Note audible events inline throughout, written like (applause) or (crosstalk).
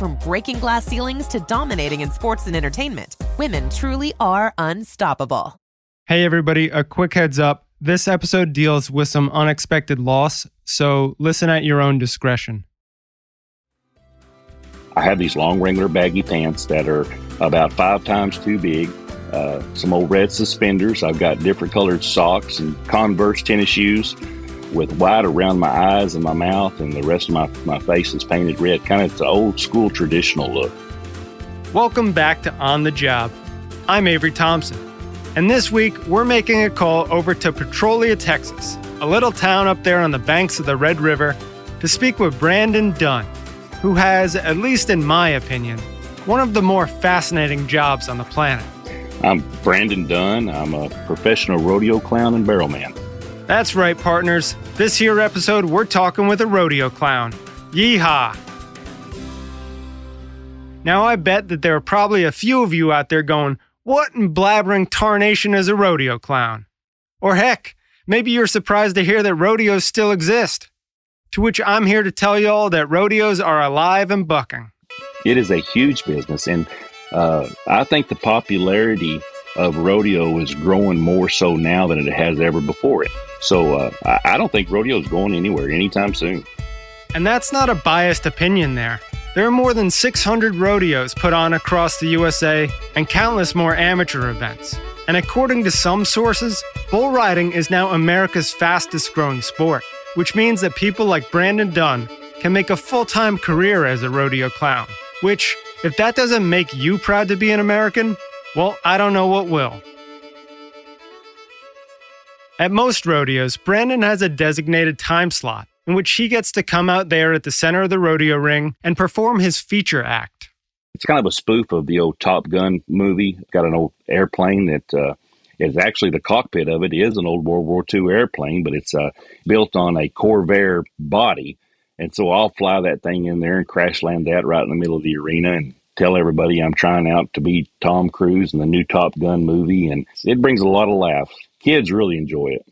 From breaking glass ceilings to dominating in sports and entertainment, women truly are unstoppable. Hey, everybody, a quick heads up. This episode deals with some unexpected loss, so listen at your own discretion. I have these long Wrangler baggy pants that are about five times too big. Uh, some old red suspenders. I've got different colored socks and Converse tennis shoes with white around my eyes and my mouth, and the rest of my, my face is painted red. Kind of the old school traditional look. Welcome back to On the Job. I'm Avery Thompson, and this week we're making a call over to Petrolia, Texas, a little town up there on the banks of the Red River, to speak with Brandon Dunn, who has, at least in my opinion, one of the more fascinating jobs on the planet. I'm Brandon Dunn. I'm a professional rodeo clown and barrel man. That's right, partners. This here episode, we're talking with a rodeo clown. Yeehaw! Now, I bet that there are probably a few of you out there going, What in blabbering tarnation is a rodeo clown? Or heck, maybe you're surprised to hear that rodeos still exist. To which I'm here to tell you all that rodeos are alive and bucking. It is a huge business, and uh, I think the popularity of rodeo is growing more so now than it has ever before it. So uh, I, don't think rodeo is going anywhere anytime soon. And that's not a biased opinion there. There are more than 600 rodeos put on across the USA and countless more amateur events. And according to some sources, bull riding is now America's fastest growing sport, which means that people like Brandon Dunn can make a full time career as a rodeo clown. Which, if that doesn't make you proud to be an American, well, I don't know what will. At most rodeos, Brandon has a designated time slot in which he gets to come out there at the center of the rodeo ring and perform his feature act. It's kind of a spoof of the old Top Gun movie. got an old airplane that uh, is actually the cockpit of it is an old World War II airplane, but it's uh, built on a Corvair body. And so I'll fly that thing in there and crash land that right in the middle of the arena and tell everybody I'm trying out to be Tom Cruise in the new Top Gun movie. And it brings a lot of laughs kids really enjoy it.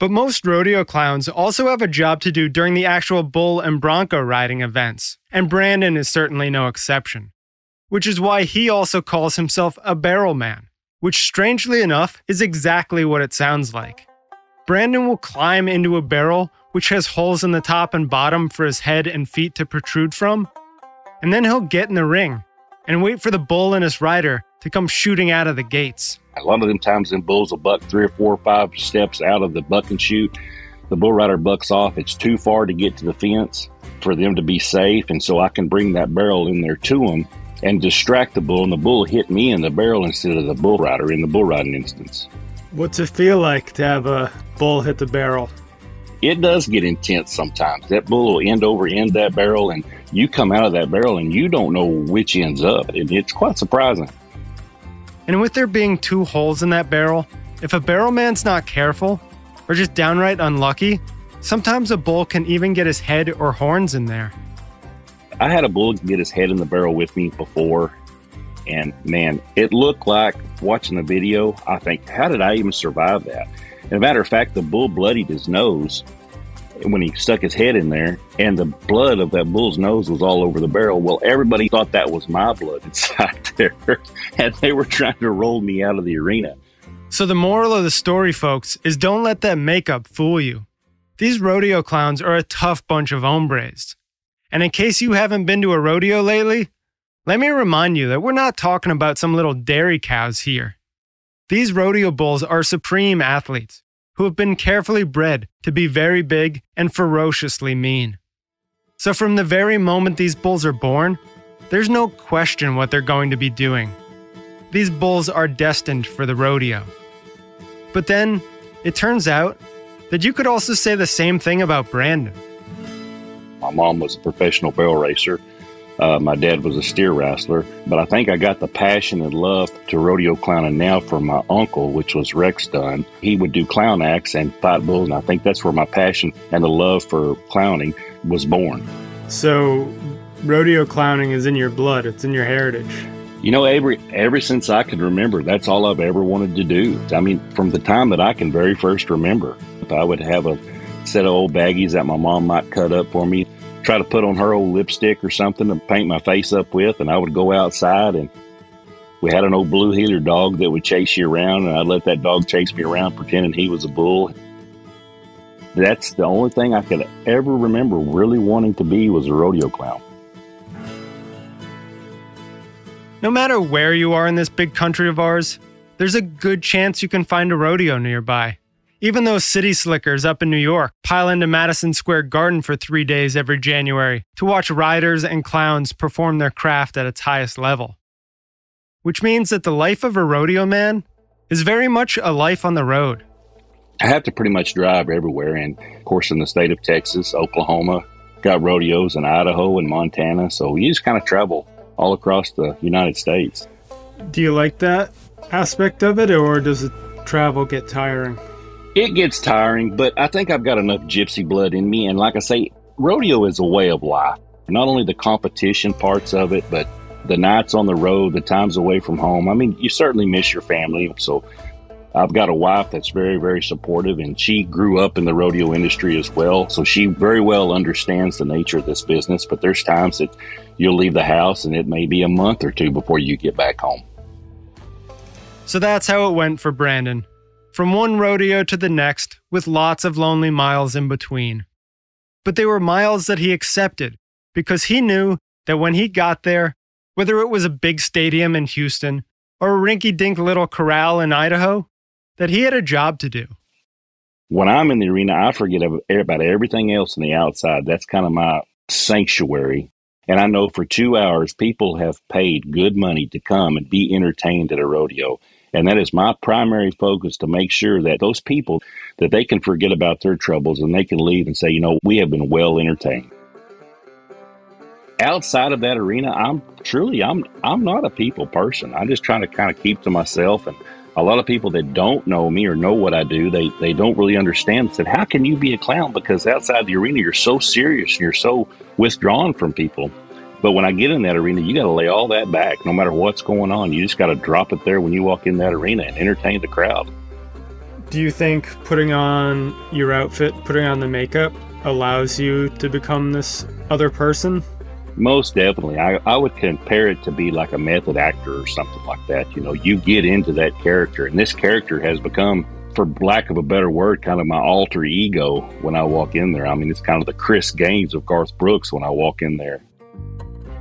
But most rodeo clowns also have a job to do during the actual bull and bronco riding events, and Brandon is certainly no exception. Which is why he also calls himself a barrel man, which strangely enough is exactly what it sounds like. Brandon will climb into a barrel which has holes in the top and bottom for his head and feet to protrude from, and then he'll get in the ring and wait for the bull and his rider to come shooting out of the gates. A lot of them times, them bulls will buck three or four or five steps out of the buck and shoot. The bull rider bucks off. It's too far to get to the fence for them to be safe, and so I can bring that barrel in there to them and distract the bull, and the bull hit me in the barrel instead of the bull rider in the bull riding instance. What's it feel like to have a bull hit the barrel? It does get intense sometimes. That bull will end over end that barrel, and you come out of that barrel and you don't know which ends up. And it's quite surprising. And with there being two holes in that barrel, if a barrel man's not careful, or just downright unlucky, sometimes a bull can even get his head or horns in there. I had a bull get his head in the barrel with me before, and man, it looked like watching the video. I think, how did I even survive that? As a matter of fact, the bull bloodied his nose when he stuck his head in there, and the blood of that bull's nose was all over the barrel. Well, everybody thought that was my blood (laughs) inside there, and they were trying to roll me out of the arena. So, the moral of the story, folks, is don't let that makeup fool you. These rodeo clowns are a tough bunch of hombres. And in case you haven't been to a rodeo lately, let me remind you that we're not talking about some little dairy cows here. These rodeo bulls are supreme athletes who have been carefully bred to be very big and ferociously mean. So, from the very moment these bulls are born, there's no question what they're going to be doing. These bulls are destined for the rodeo. But then, it turns out that you could also say the same thing about Brandon. My mom was a professional barrel racer. Uh, my dad was a steer wrestler, but I think I got the passion and love to rodeo clowning now from my uncle, which was Rex Dunn. He would do clown acts and fight bulls, and I think that's where my passion and the love for clowning was born. So, rodeo clowning is in your blood, it's in your heritage. You know, every ever since I can remember, that's all I've ever wanted to do. I mean, from the time that I can very first remember, if I would have a set of old baggies that my mom might cut up for me, try to put on her old lipstick or something to paint my face up with, and I would go outside and we had an old blue heeler dog that would chase you around, and I'd let that dog chase me around pretending he was a bull. That's the only thing I could ever remember really wanting to be was a rodeo clown. No matter where you are in this big country of ours, there's a good chance you can find a rodeo nearby. Even those city slickers up in New York pile into Madison Square Garden for three days every January to watch riders and clowns perform their craft at its highest level. Which means that the life of a rodeo man is very much a life on the road. I have to pretty much drive everywhere, and of course, in the state of Texas, Oklahoma, got rodeos in Idaho and Montana, so you just kind of travel all across the United States. Do you like that aspect of it, or does the travel get tiring? It gets tiring, but I think I've got enough gypsy blood in me. And like I say, rodeo is a way of life. Not only the competition parts of it, but the nights on the road, the times away from home. I mean, you certainly miss your family. So I've got a wife that's very, very supportive, and she grew up in the rodeo industry as well. So she very well understands the nature of this business. But there's times that you'll leave the house and it may be a month or two before you get back home. So that's how it went for Brandon from one rodeo to the next, with lots of lonely miles in between. But they were miles that he accepted because he knew that when he got there, whether it was a big stadium in Houston or a rinky dink little corral in Idaho, that he had a job to do. When I'm in the arena, I forget about everything else on the outside. That's kind of my sanctuary. And I know for two hours, people have paid good money to come and be entertained at a rodeo. And that is my primary focus to make sure that those people that they can forget about their troubles and they can leave and say, you know, we have been well entertained. Outside of that arena, I'm truly I'm I'm not a people person. I'm just trying to kind of keep to myself and a lot of people that don't know me or know what I do, they, they don't really understand. Said, how can you be a clown? Because outside the arena, you're so serious and you're so withdrawn from people. But when I get in that arena, you got to lay all that back, no matter what's going on. You just got to drop it there when you walk in that arena and entertain the crowd. Do you think putting on your outfit, putting on the makeup, allows you to become this other person? Most definitely. I, I would compare it to be like a method actor or something like that. You know, you get into that character, and this character has become for lack of a better word, kind of my alter ego when I walk in there. I mean, it's kind of the Chris Gaines of Garth Brooks when I walk in there.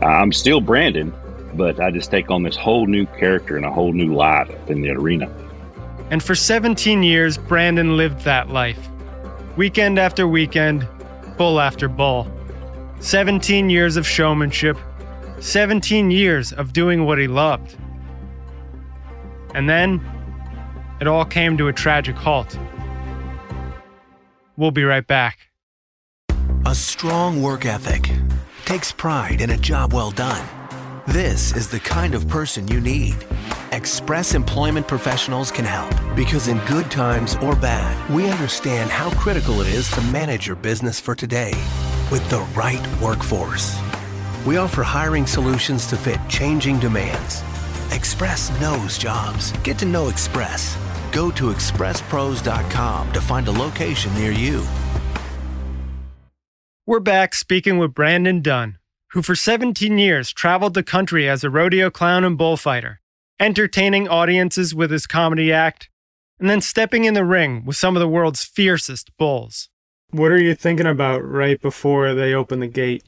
I'm still Brandon, but I just take on this whole new character and a whole new light up in the arena. And for 17 years, Brandon lived that life. Weekend after weekend, bull after bull. 17 years of showmanship, 17 years of doing what he loved. And then it all came to a tragic halt. We'll be right back. A strong work ethic takes pride in a job well done. This is the kind of person you need. Express Employment Professionals can help because in good times or bad, we understand how critical it is to manage your business for today with the right workforce. We offer hiring solutions to fit changing demands. Express knows jobs. Get to know Express. Go to expresspros.com to find a location near you. We're back speaking with Brandon Dunn, who for 17 years traveled the country as a rodeo clown and bullfighter, entertaining audiences with his comedy act, and then stepping in the ring with some of the world's fiercest bulls. What are you thinking about right before they open the gate?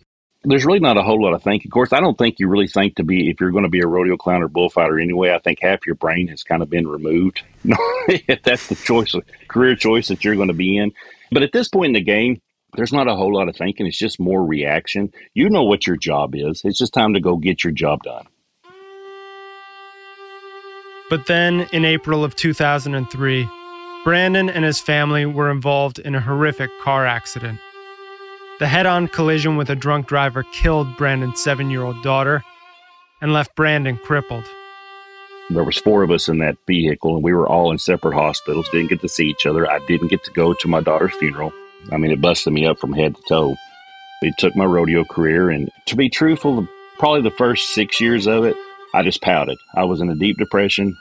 there's really not a whole lot of thinking. Of course, I don't think you really think to be if you're going to be a rodeo clown or bullfighter anyway. I think half your brain has kind of been removed. (laughs) if that's the choice, career choice that you're going to be in. But at this point in the game, there's not a whole lot of thinking. It's just more reaction. You know what your job is. It's just time to go get your job done. But then in April of 2003, Brandon and his family were involved in a horrific car accident. The head on collision with a drunk driver killed Brandon's seven year old daughter and left Brandon crippled. There was four of us in that vehicle, and we were all in separate hospitals. Didn't get to see each other. I didn't get to go to my daughter's funeral. I mean, it busted me up from head to toe. It took my rodeo career, and to be truthful, probably the first six years of it, I just pouted. I was in a deep depression.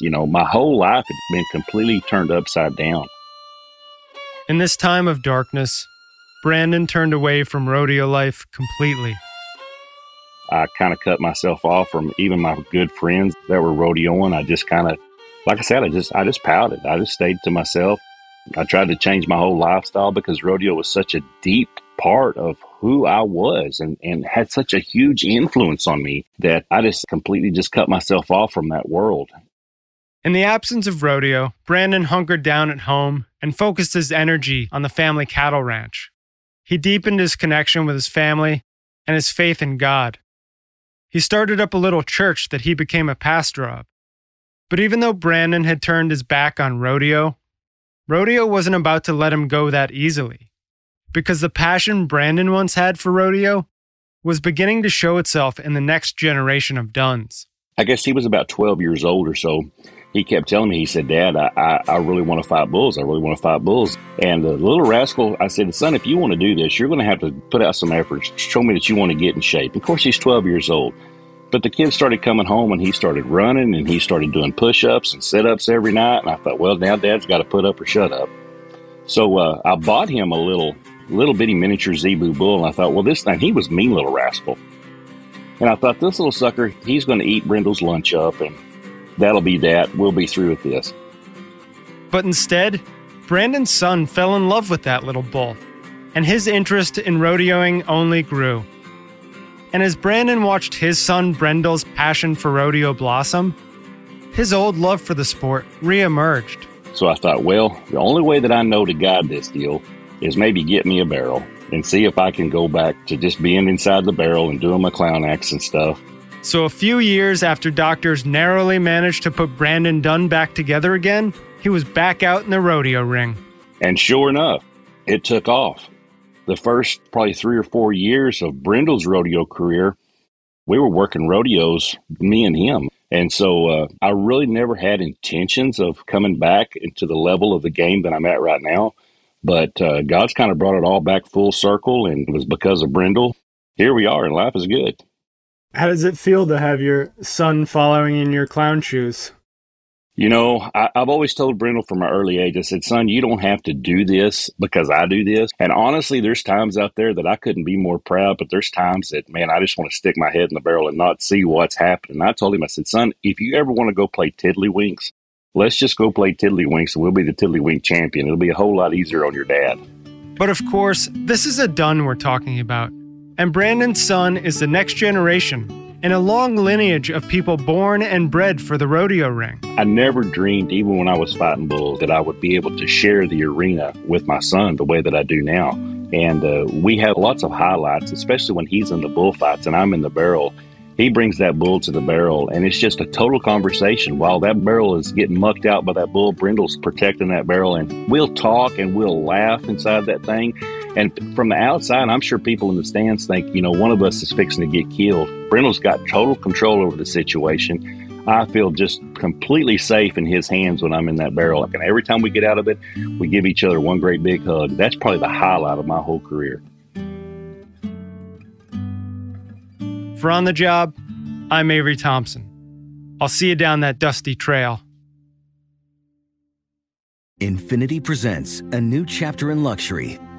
You know, my whole life had been completely turned upside down. In this time of darkness, Brandon turned away from rodeo life completely. I kind of cut myself off from even my good friends that were rodeoing. I just kind of, like I said, I just I just pouted. I just stayed to myself. I tried to change my whole lifestyle because rodeo was such a deep part of who I was and, and had such a huge influence on me that I just completely just cut myself off from that world. In the absence of rodeo, Brandon hunkered down at home and focused his energy on the family cattle ranch. He deepened his connection with his family and his faith in God. He started up a little church that he became a pastor of. But even though Brandon had turned his back on rodeo, rodeo wasn't about to let him go that easily. Because the passion Brandon once had for rodeo was beginning to show itself in the next generation of Dunns. I guess he was about 12 years old or so he kept telling me, he said, Dad, I, I, I really want to fight bulls. I really want to fight bulls. And the little rascal, I said, son, if you want to do this, you're going to have to put out some efforts. Show me that you want to get in shape. Of course, he's 12 years old. But the kid started coming home and he started running and he started doing push ups and sit ups every night. And I thought, well, now dad's got to put up or shut up. So uh, I bought him a little little bitty miniature zebu bull. And I thought, well, this thing, he was mean little rascal. And I thought, this little sucker, he's going to eat Brindle's lunch up and that'll be that. We'll be through with this. But instead, Brandon's son fell in love with that little bull, and his interest in rodeoing only grew. And as Brandon watched his son Brindle's passion for rodeo blossom, his old love for the sport reemerged. So I thought, well, the only way that I know to guide this deal is maybe get me a barrel and see if I can go back to just being inside the barrel and doing my clown acts and stuff so, a few years after doctors narrowly managed to put Brandon Dunn back together again, he was back out in the rodeo ring. And sure enough, it took off. The first probably three or four years of Brindle's rodeo career, we were working rodeos, me and him. And so uh, I really never had intentions of coming back into the level of the game that I'm at right now. But uh, God's kind of brought it all back full circle, and it was because of Brindle. Here we are, and life is good. How does it feel to have your son following in your clown shoes? You know, I, have always told Brindle from my early age, I said, son, you don't have to do this because I do this. And honestly, there's times out there that I couldn't be more proud, but there's times that, man, I just want to stick my head in the barrel and not see what's happening. I told him, I said, son, if you ever want to go play Tiddlywinks, let's just go play Tiddlywinks and we'll be the Tiddlywink champion. It'll be a whole lot easier on your dad. But of course, this is a Dunn we're talking about. And Brandon's son is the next generation in a long lineage of people born and bred for the rodeo ring. I never dreamed, even when I was fighting bulls, that I would be able to share the arena with my son the way that I do now. And uh, we have lots of highlights, especially when he's in the bullfights and I'm in the barrel. He brings that bull to the barrel, and it's just a total conversation. While that barrel is getting mucked out by that bull, Brindle's protecting that barrel, and we'll talk and we'll laugh inside that thing. And from the outside, I'm sure people in the stands think, you know, one of us is fixing to get killed. Brindle's got total control over the situation. I feel just completely safe in his hands when I'm in that barrel. And every time we get out of it, we give each other one great big hug. That's probably the highlight of my whole career. For On the Job, I'm Avery Thompson. I'll see you down that dusty trail. Infinity presents a new chapter in luxury,